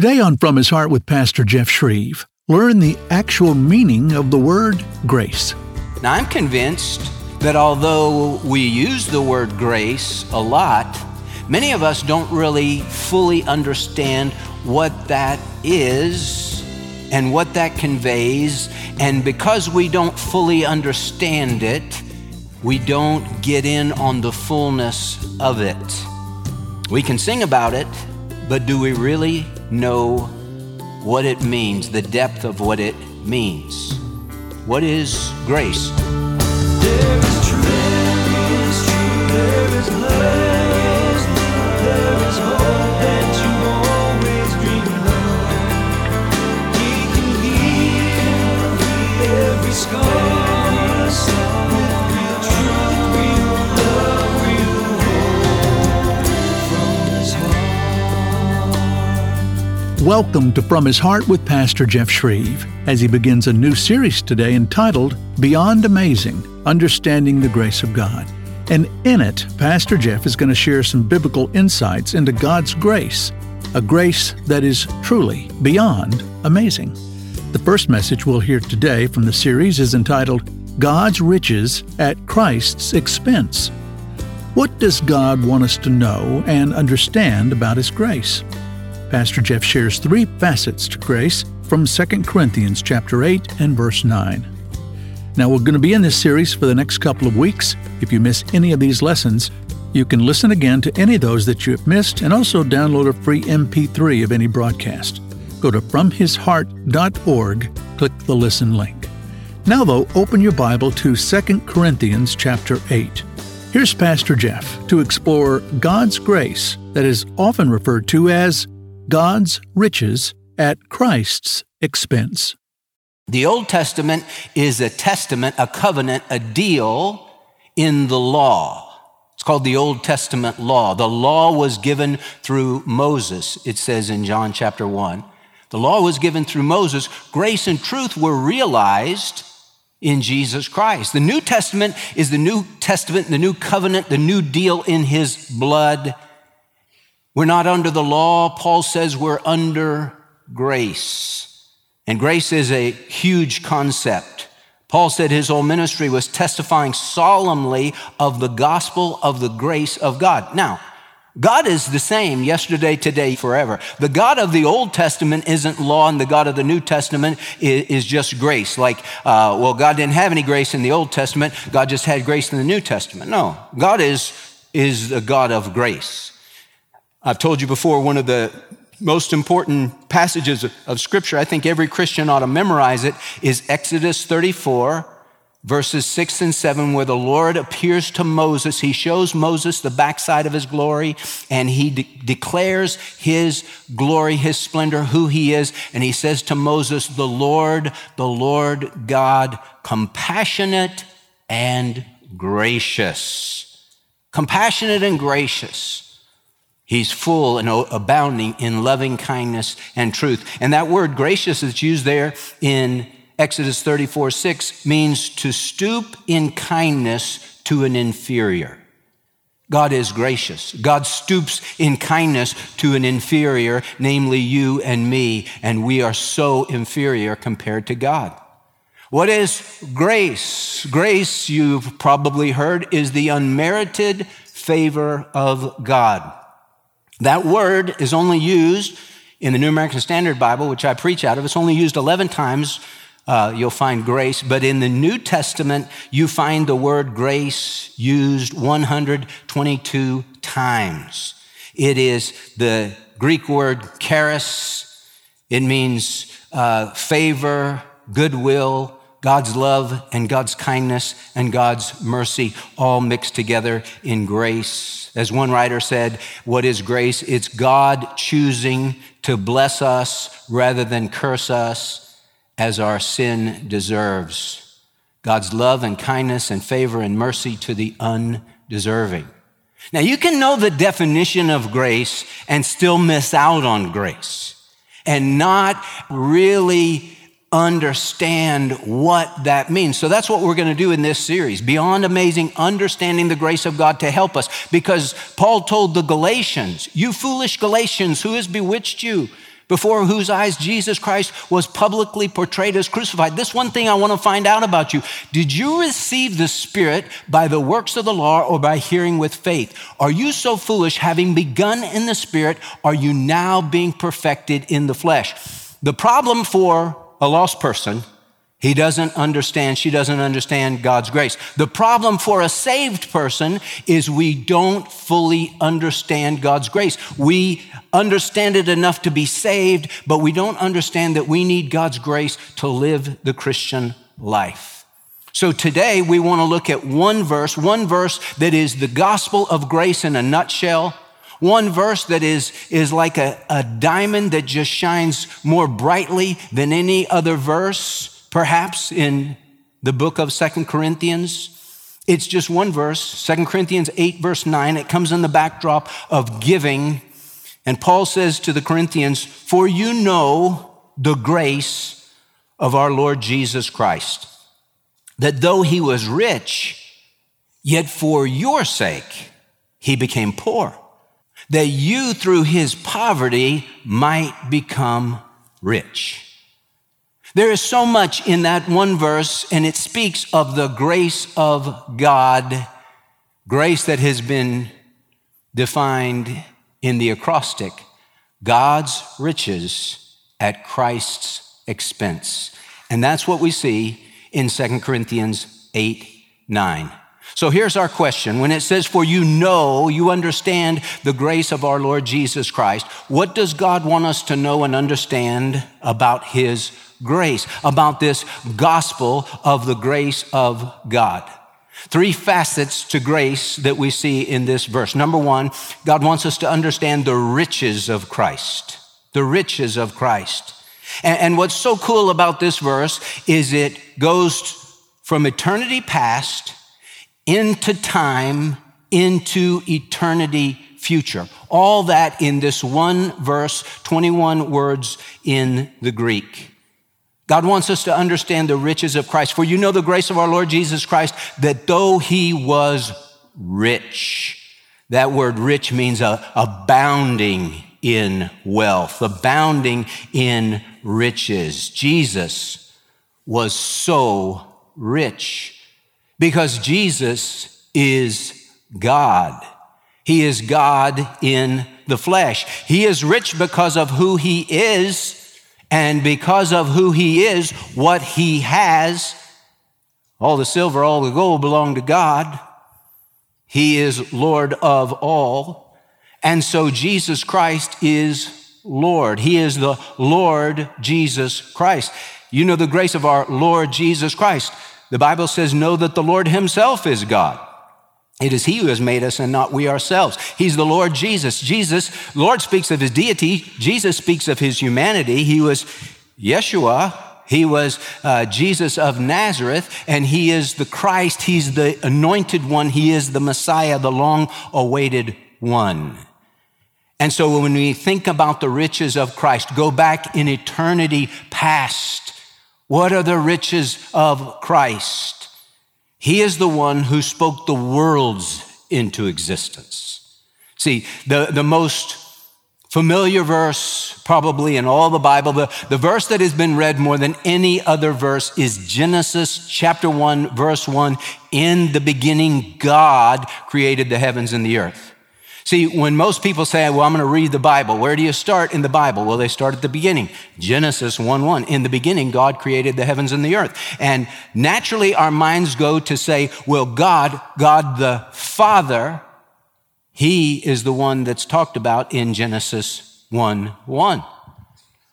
Today on From His Heart with Pastor Jeff Schreve, learn the actual meaning of the word grace. Now, I'm convinced that although we use the word grace a lot, many of us don't really fully understand what that is and what that conveys. And because we don't fully understand it, we don't get in on the fullness of it. We can sing about it, but do we really know what it means, the depth of what it means? What is grace? There is truth, there is truth, there is love, Welcome to From His Heart with Pastor Jeff Schreve as he begins a new series today entitled Beyond Amazing Understanding the Grace of God. And in it, Pastor Jeff is going to share some biblical insights into God's grace, a grace that is truly beyond amazing. The first message we'll hear today from the series is entitled God's Riches at Christ's Expense. What does God want us to know and understand about His grace? Pastor Jeff shares three facets to grace from 2 Corinthians chapter 8 and verse 9. Now we're going to be in this series for the next couple of weeks. If you miss any of these lessons, you can listen again to any of those that you have missed and also download a free MP3 of any broadcast. Go to fromhisheart.org, click the listen link. Now though, open your Bible to 2 Corinthians chapter 8. Here's Pastor Jeff to explore God's grace that is often referred to as God's riches at Christ's expense. The Old Testament is a testament, a covenant, a deal in the law. It's called the Old Testament law. The law was given through Moses, it says in John chapter 1. The law was given through Moses. Grace and truth were realized in Jesus Christ. The New Testament is the New Testament, the new covenant, the new deal in his blood we're not under the law. Paul says we're under grace. And grace is a huge concept. Paul said his whole ministry was testifying solemnly of the gospel of the grace of God. Now, God is the same yesterday, today, forever. The God of the Old Testament isn't law, and the God of the New Testament is, just grace. Like, uh, well, God didn't have any grace in the Old Testament, God just had grace in the New Testament. No, God is, is the God of grace. I've told you before, one of the most important passages of, Scripture, I think every Christian ought to memorize it, is Exodus 34, verses 6 and 7, where the Lord appears to Moses. He shows Moses the backside of his glory, and he de- declares his glory, his splendor, who he is. And he says to Moses, The Lord, the Lord God, compassionate and gracious. Compassionate and gracious He's full and abounding in loving kindness and truth. And that word gracious that's used there in Exodus 34 6 means to stoop in kindness to an inferior. God is gracious. God stoops in kindness to an inferior, namely you and me, and we are so inferior compared to God. What is grace? Grace, you've probably heard, is the unmerited favor of God. That word is only used in the New American Standard Bible, which I preach out of. It's only used 11 times. Uh, you'll find grace. But in the New Testament, you find the word grace used 122 times. It is the Greek word charis. It means uh, favor, goodwill, God's love and God's kindness and God's mercy all mixed together in grace. As one writer said, what is grace? It's God choosing to bless us rather than curse us as our sin deserves. God's love and kindness and favor and mercy to the undeserving. Now, you can know the definition of grace and still miss out on grace and not really understand what that means. So that's what we're going to do in this series. Beyond amazing, understanding the grace of God to help us. Because Paul told the Galatians, You foolish Galatians, who has bewitched you? before whose eyes Jesus Christ was publicly portrayed as crucified. This one thing I want to find out about you. Did you receive the Spirit by the works of the law or by hearing with faith? Are you so foolish, having begun in the Spirit, are you now being perfected in the flesh? The problem for a lost person he doesn't understand, she doesn't understand God's grace. The problem for a saved person is we don't fully understand God's grace. We understand it enough to be saved, but we don't understand that we need God's grace to live the Christian life. So today we want to look at one verse, one verse that is the gospel of grace in a nutshell. One verse that is, is like a, a diamond that just shines more brightly than any other verse perhaps in the book of Second Corinthians. It's just one verse, Second Corinthians 8, verse 9. It comes in the backdrop of giving. And Paul says to the Corinthians, For you know the grace of our Lord Jesus Christ, that though he was rich, yet for your sake he became poor, that you through his poverty might become rich. There is so much in that one verse, and it speaks of the grace of God, grace that has been defined in the acrostic God's riches at Christ's expense. And that's what we see in 2 Corinthians 8 9. So here's our question. When it says, For you know, you understand the grace of our Lord Jesus Christ, what does God want us to know and understand about his grace, about this gospel of the grace of God. Three facets to grace that we see in this verse. Number one, God wants us to understand the riches of Christ, the riches of Christ. And, what's so cool about this verse is it goes from eternity past into time into eternity future. All that in this one verse, 21 words in the Greek. God wants us to understand the riches of Christ. For you know the grace of our Lord Jesus Christ, that though he was rich, that word rich means a, abounding in wealth, abounding in riches. Jesus was so rich because Jesus is God. He is God in the flesh. He is rich because of who he is and because of who he is, what he has, all the silver, all the gold belong to God. He is Lord of all. And so Jesus Christ is Lord. He is the Lord Jesus Christ. You know the grace of our Lord Jesus Christ. The Bible says, Know that the Lord Himself is God. It is He who has made us and not we ourselves. He's the Lord Jesus. Jesus, Lord speaks of His deity. Jesus speaks of His humanity. He was Yeshua. He was uh, Jesus of Nazareth, and He is the Christ. He's the anointed one. He is the Messiah, the long awaited one. And so when we think about the riches of Christ, go back in eternity past. What are the riches of Christ? He is the one who spoke the worlds into existence. See, the, the most familiar verse, probably in all the Bible, the, the verse that has been read more than any other verse is Genesis chapter 1, verse 1. In the beginning, God created the heavens and the earth. See, when most people say, well, I'm going to read the Bible, where do you start in the Bible? Well, they start at the beginning. Genesis 1 1. In the beginning, God created the heavens and the earth. And naturally, our minds go to say, well, God, God the Father, He is the one that's talked about in Genesis 1 1.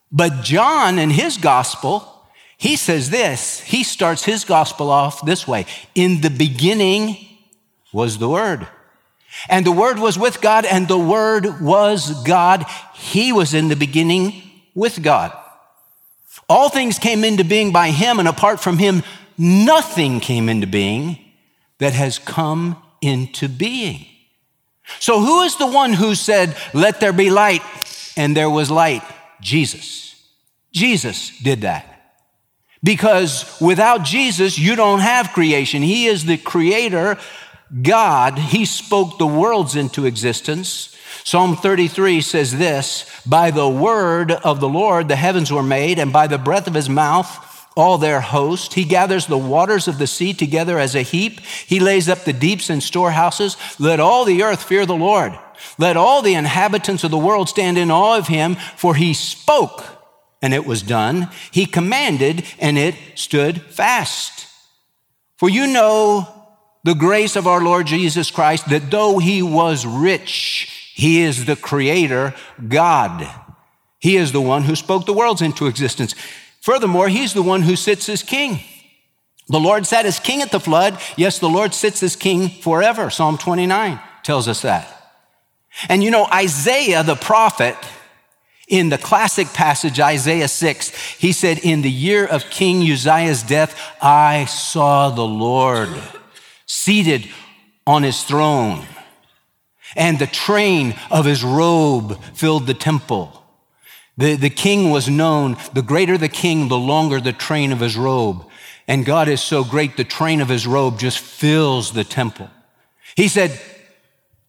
But John, in his gospel, he says this. He starts his gospel off this way In the beginning was the Word and the Word was with God, and the Word was God. He was in the beginning with God. All things came into being by Him, and apart from Him, nothing came into being that has come into being. So, who is the one who said, Let there be light, and there was light? Jesus. Jesus did that. Because without Jesus, you don't have creation. He is the creator God, He spoke the worlds into existence. Psalm 33 says this By the word of the Lord the heavens were made, and by the breath of His mouth all their host. He gathers the waters of the sea together as a heap. He lays up the deeps in storehouses. Let all the earth fear the Lord. Let all the inhabitants of the world stand in awe of him, for he spoke and it was done. He commanded and it stood fast. For you know the grace of our Lord Jesus Christ, that though he was rich, he is the creator God. He is the one who spoke the worlds into existence. Furthermore, he's the one who sits as king. The Lord sat as king at the flood. Yes, the Lord sits as king forever. Psalm 29 tells us that. And you know, Isaiah the prophet, in the classic passage, Isaiah 6, he said, In the year of King Uzziah's death, I saw the Lord seated on his throne, and the train of his robe filled the temple. The, the king was known, the greater the king, the longer the train of his robe. And God is so great, the train of his robe just fills the temple. He said,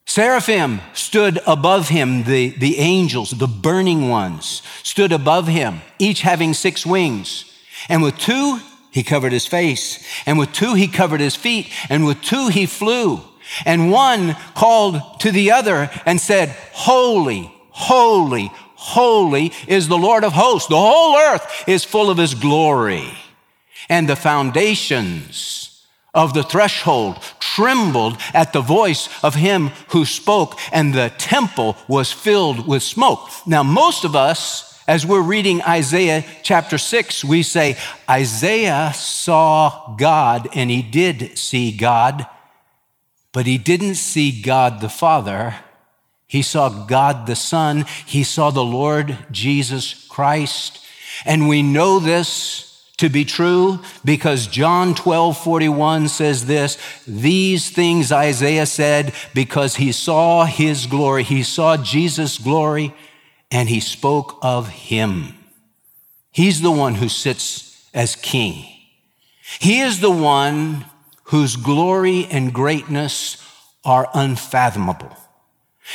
Seraphim stood above him, the, the angels, the burning ones, stood above him, each having six wings. And with two, he covered his face. And with two, he covered his feet. And with two, he flew. And one called to the other and said, Holy, holy, holy is the Lord of hosts. The whole earth is full of his glory. And the foundations of the threshold trembled at the voice of him who spoke, and the temple was filled with smoke. Now, most of us, as we're reading Isaiah chapter 6, we say, Isaiah saw God, and he did see God, but he didn't see God the Father. He saw God the Son. He saw the Lord Jesus Christ. And we know this to be true because John 12 41 says this These things Isaiah said because he saw his glory, he saw Jesus' glory, and he spoke of him. He's the one who sits as king. He is the one whose glory and greatness are unfathomable.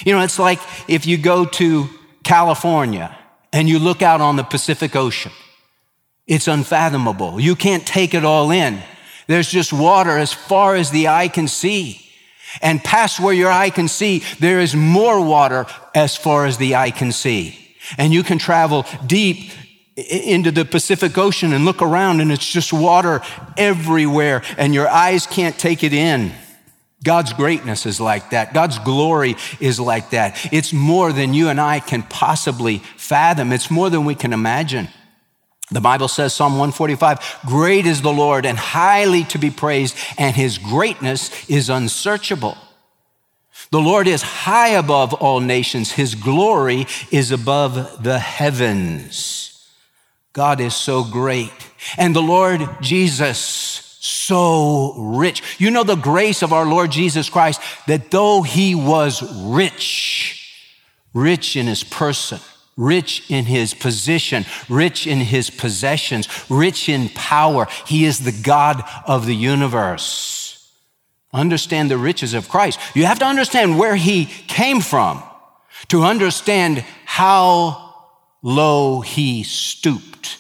You know, it's like if you go to California and you look out on the Pacific Ocean. It's unfathomable. You can't take it all in. There's just water as far as the eye can see. And past where your eye can see, there is more water as far as the eye can see. And you can travel deep into the Pacific Ocean and look around, and it's just water everywhere, and your eyes can't take it in. God's greatness is like that. God's glory is like that. It's more than you and I can possibly fathom. It's more than we can imagine. The Bible says, Psalm 145, great is the Lord and highly to be praised, and his greatness is unsearchable. The Lord is high above all nations. His glory is above the heavens. God is so great. And the Lord Jesus, so rich. You know the grace of our Lord Jesus Christ, that though he was rich, rich in his person, rich in his position, rich in his possessions, rich in power. He is the God of the universe. Understand the riches of Christ. You have to understand where he came from to understand how low he stooped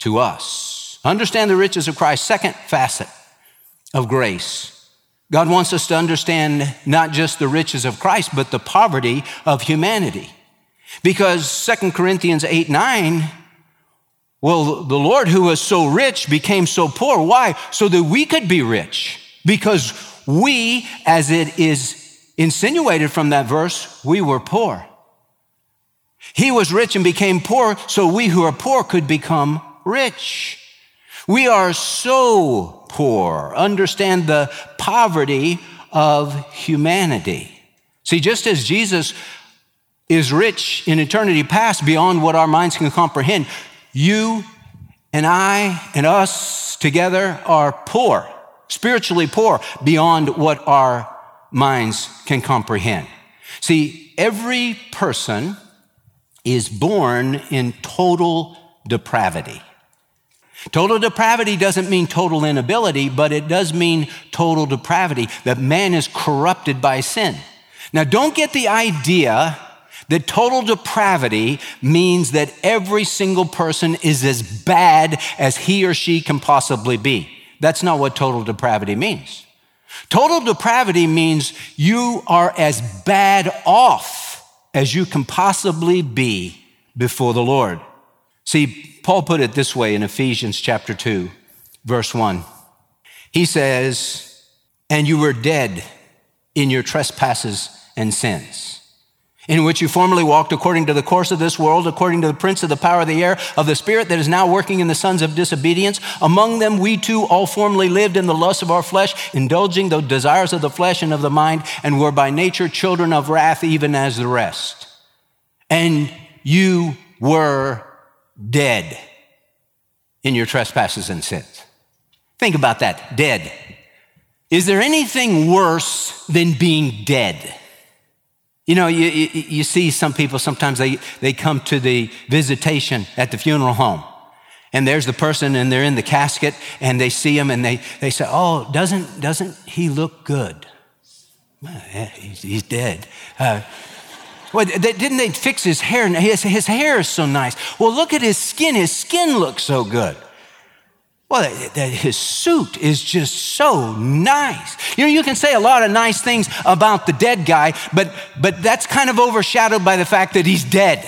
to us. Understand the riches of Christ. Second facet of grace. God wants us to understand not just the riches of Christ, but the poverty of humanity. Because Second Corinthians 8 9, well, the Lord who was so rich became so poor. Why? So that we could be rich. Because we, as it is insinuated from that verse, we were poor. He was rich and became poor, so we who are poor could become rich. We are so poor. Understand the poverty of humanity. See, just as Jesus is rich in eternity past beyond what our minds can comprehend. You and I and us together are poor, spiritually poor, beyond what our minds can comprehend. See, every person is born in total depravity. Total depravity doesn't mean total inability, but it does mean total depravity, that man is corrupted by sin. Now, don't get the idea that total depravity means that every single person is as bad as he or she can possibly be. That's not what total depravity means. Total depravity means you are as bad off as you can possibly be before the Lord. See, Paul put it this way in Ephesians chapter 2, verse 1. He says, And you were dead in your trespasses and sins in which you formerly walked according to the course of this world, according to the prince of the power of the air, of the spirit that is now working in the sons of disobedience. Among them, we too all formerly lived in the lusts of our flesh, indulging the desires of the flesh and of the mind, and were by nature children of wrath, even as the rest. And you were dead in your trespasses and sins. Think about that dead. Is there anything worse than being dead? You know, you, you, you, see some people, sometimes they, they come to the visitation at the funeral home. And there's the person and they're in the casket and they see him and they, they say, Oh, doesn't, doesn't he look good? Well, yeah, he's, he's, dead. Uh, well, didn't they fix his hair? His, his hair is so nice. Well, look at his skin. His skin looks so good. Well, his suit is just so nice. You know, you can say a lot of nice things about the dead guy, but, but that's kind of overshadowed by the fact that he's dead.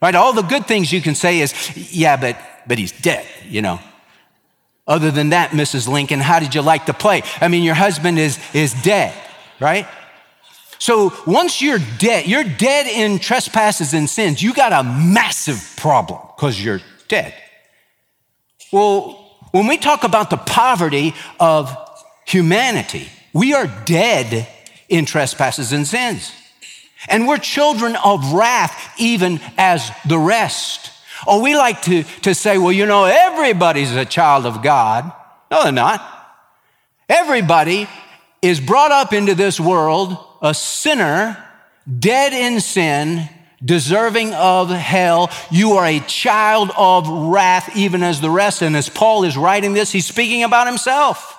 Right? All the good things you can say is, yeah, but, but he's dead, you know. Other than that, Mrs. Lincoln, how did you like the play? I mean, your husband is, is dead, right? So once you're dead, you're dead in trespasses and sins, you got a massive problem because you're dead. Well, when we talk about the poverty of humanity, we are dead in trespasses and sins. And we're children of wrath, even as the rest. Oh, we like to, to say, well, you know, everybody's a child of God. No, they're not. Everybody is brought up into this world a sinner, dead in sin, deserving of hell. You are a child of wrath, even as the rest. And as Paul is writing this, he's speaking about himself.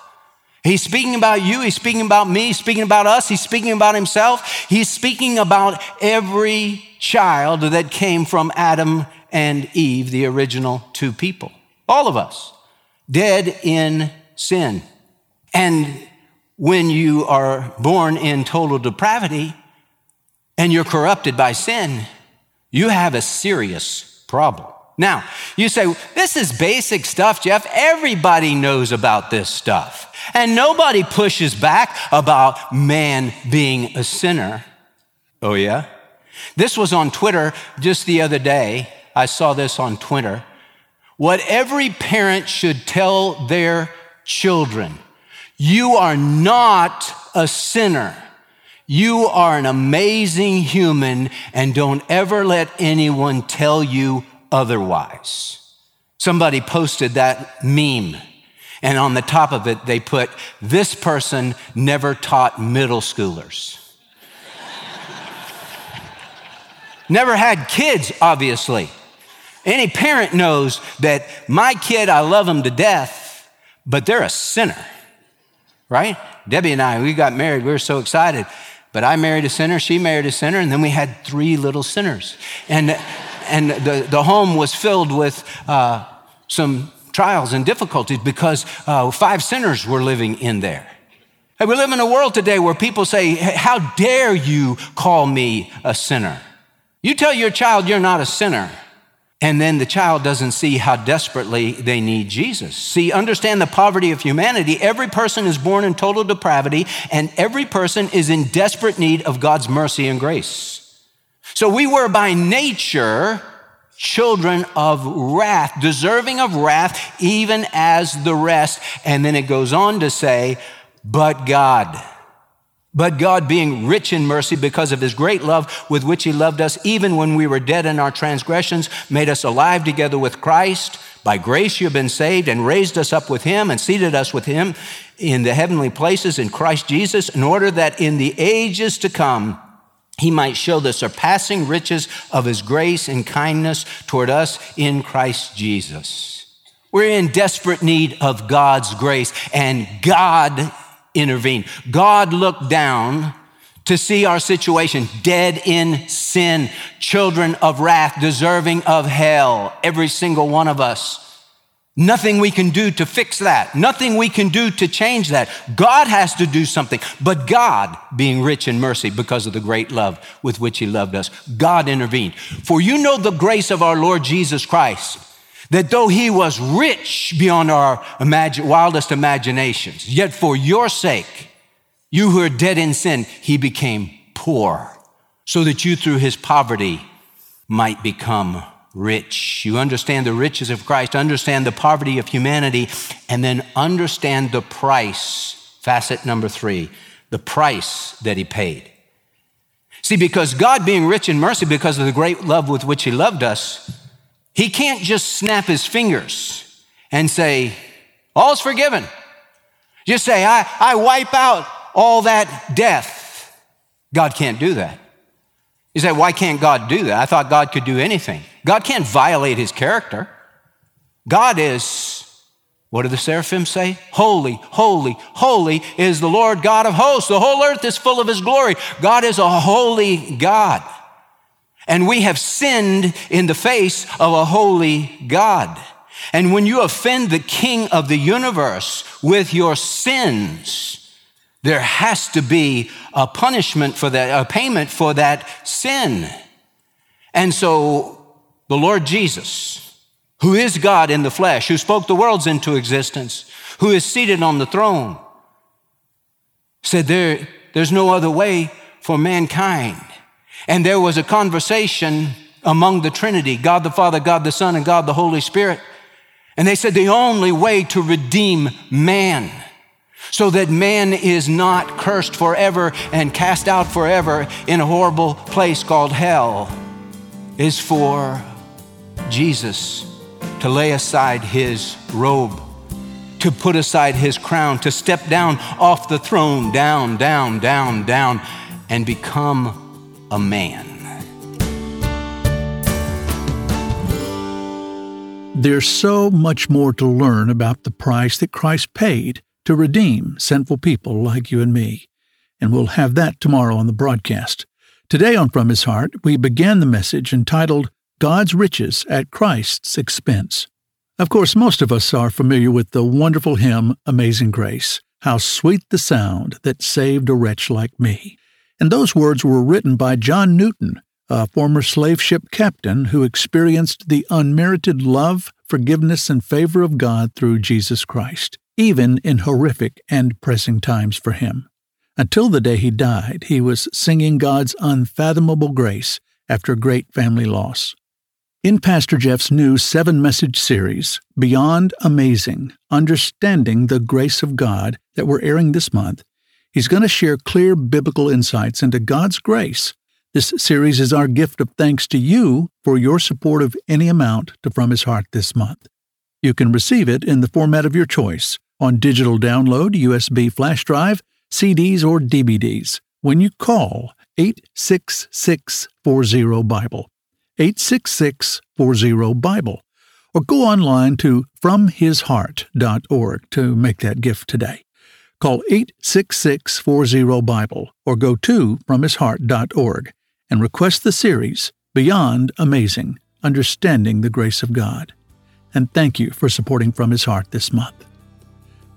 He's speaking about you. He's speaking about me. He's speaking about us. He's speaking about himself. He's speaking about every child that came from Adam and Eve, the original two people. All of us, dead in sin. And when you are born in total depravity, and you're corrupted by sin, you have a serious problem. Now, you say, this is basic stuff, Jeff. Everybody knows about this stuff. And nobody pushes back about man being a sinner. Oh, yeah? This was on Twitter just the other day. I saw this on Twitter. What every parent should tell their children you are not a sinner. You are an amazing human, and don't ever let anyone tell you otherwise. Somebody posted that meme, and on the top of it, they put, This person never taught middle schoolers. never had kids, obviously. Any parent knows that my kid, I love him to death, but they're a sinner, right? Debbie and I, we got married, we were so excited. But I married a sinner, she married a sinner, and then we had three little sinners. And, and the, the home was filled with uh, some trials and difficulties because uh, five sinners were living in there. Hey, we live in a world today where people say, How dare you call me a sinner? You tell your child you're not a sinner. And then the child doesn't see how desperately they need Jesus. See, understand the poverty of humanity. Every person is born in total depravity, and every person is in desperate need of God's mercy and grace. So we were by nature children of wrath, deserving of wrath, even as the rest. And then it goes on to say, but God. But God, being rich in mercy because of his great love with which he loved us, even when we were dead in our transgressions, made us alive together with Christ. By grace you have been saved and raised us up with him and seated us with him in the heavenly places in Christ Jesus, in order that in the ages to come, he might show the surpassing riches of his grace and kindness toward us in Christ Jesus. We're in desperate need of God's grace, and God intervened. God looked down to see our situation dead in sin, children of wrath, deserving of hell, every single one of us. Nothing we can do to fix that. Nothing we can do to change that. God has to do something. But God, being rich in mercy because of the great love with which He loved us, God intervened. For you know the grace of our Lord Jesus Christ, that though He was rich beyond our imagine, wildest imaginations, yet for your sake, you who are dead in sin, He became poor, so that you through His poverty might become rich. You understand the riches of Christ, understand the poverty of humanity, and then understand the price. Facet number three the price that he paid. See, because God, being rich in mercy, because of the great love with which he loved us, he can't just snap his fingers and say, All's forgiven. Just say, I, I wipe out all that death. God can't do that. You say, why can't God do that? I thought God could do anything. God can't violate his character. God is, what do the seraphim say? Holy, holy, holy is the Lord God of hosts. The whole earth is full of his glory. God is a holy God. And we have sinned in the face of a holy God. And when you offend the king of the universe with your sins, there has to be a punishment for that, a payment for that sin. And so the Lord Jesus, who is God in the flesh, who spoke the worlds into existence, who is seated on the throne, said there, there's no other way for mankind. And there was a conversation among the Trinity, God the Father, God the Son, and God the Holy Spirit. And they said the only way to redeem man so that man is not cursed forever and cast out forever in a horrible place called hell, is for Jesus to lay aside his robe, to put aside his crown, to step down off the throne, down, down, down, down, and become a man. There's so much more to learn about the price that Christ paid to redeem sinful people like you and me. And we'll have that tomorrow on the broadcast. Today on From His Heart, we began the message entitled God's Riches at Christ's Expense. Of course, most of us are familiar with the wonderful hymn Amazing Grace. How sweet the sound that saved a wretch like me. And those words were written by John Newton, a former slave ship captain who experienced the unmerited love, forgiveness, and favor of God through Jesus Christ even in horrific and pressing times for him. Until the day he died, he was singing God's unfathomable grace after great family loss. In Pastor Jeff's new seven message series, Beyond Amazing Understanding the Grace of God, that we're airing this month, he's going to share clear biblical insights into God's grace. This series is our gift of thanks to you for your support of any amount to From His Heart this month. You can receive it in the format of your choice on digital download, USB flash drive, CDs, or DVDs when you call 86640 Bible. 866 40 Bible. Or go online to fromhisheart.org to make that gift today. Call 866 40 Bible or go to fromhisheart.org and request the series Beyond Amazing Understanding the Grace of God. And thank you for supporting From His Heart this month.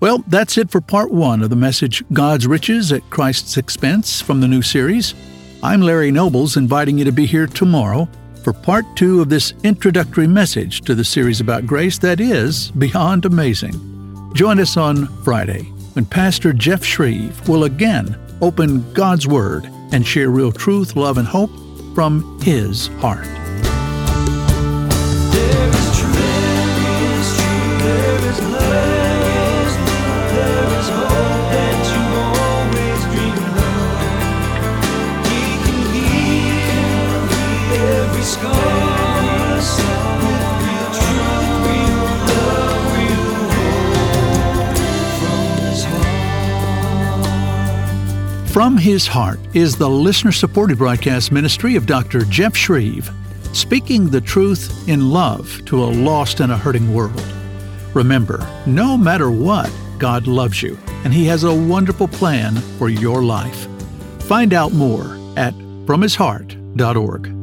Well, that's it for part one of the message God's Riches at Christ's Expense from the new series. I'm Larry Nobles, inviting you to be here tomorrow for part two of this introductory message to the series about grace that is beyond amazing. Join us on Friday when Pastor Jeff Schreve will again open God's Word and share real truth, love, and hope from His heart. From His Heart is the listener supported broadcast ministry of Dr. Jeff Schreve, speaking the truth in love to a lost and a hurting world. Remember, no matter what, God loves you, and He has a wonderful plan for your life. Find out more at FromHisHeart.org.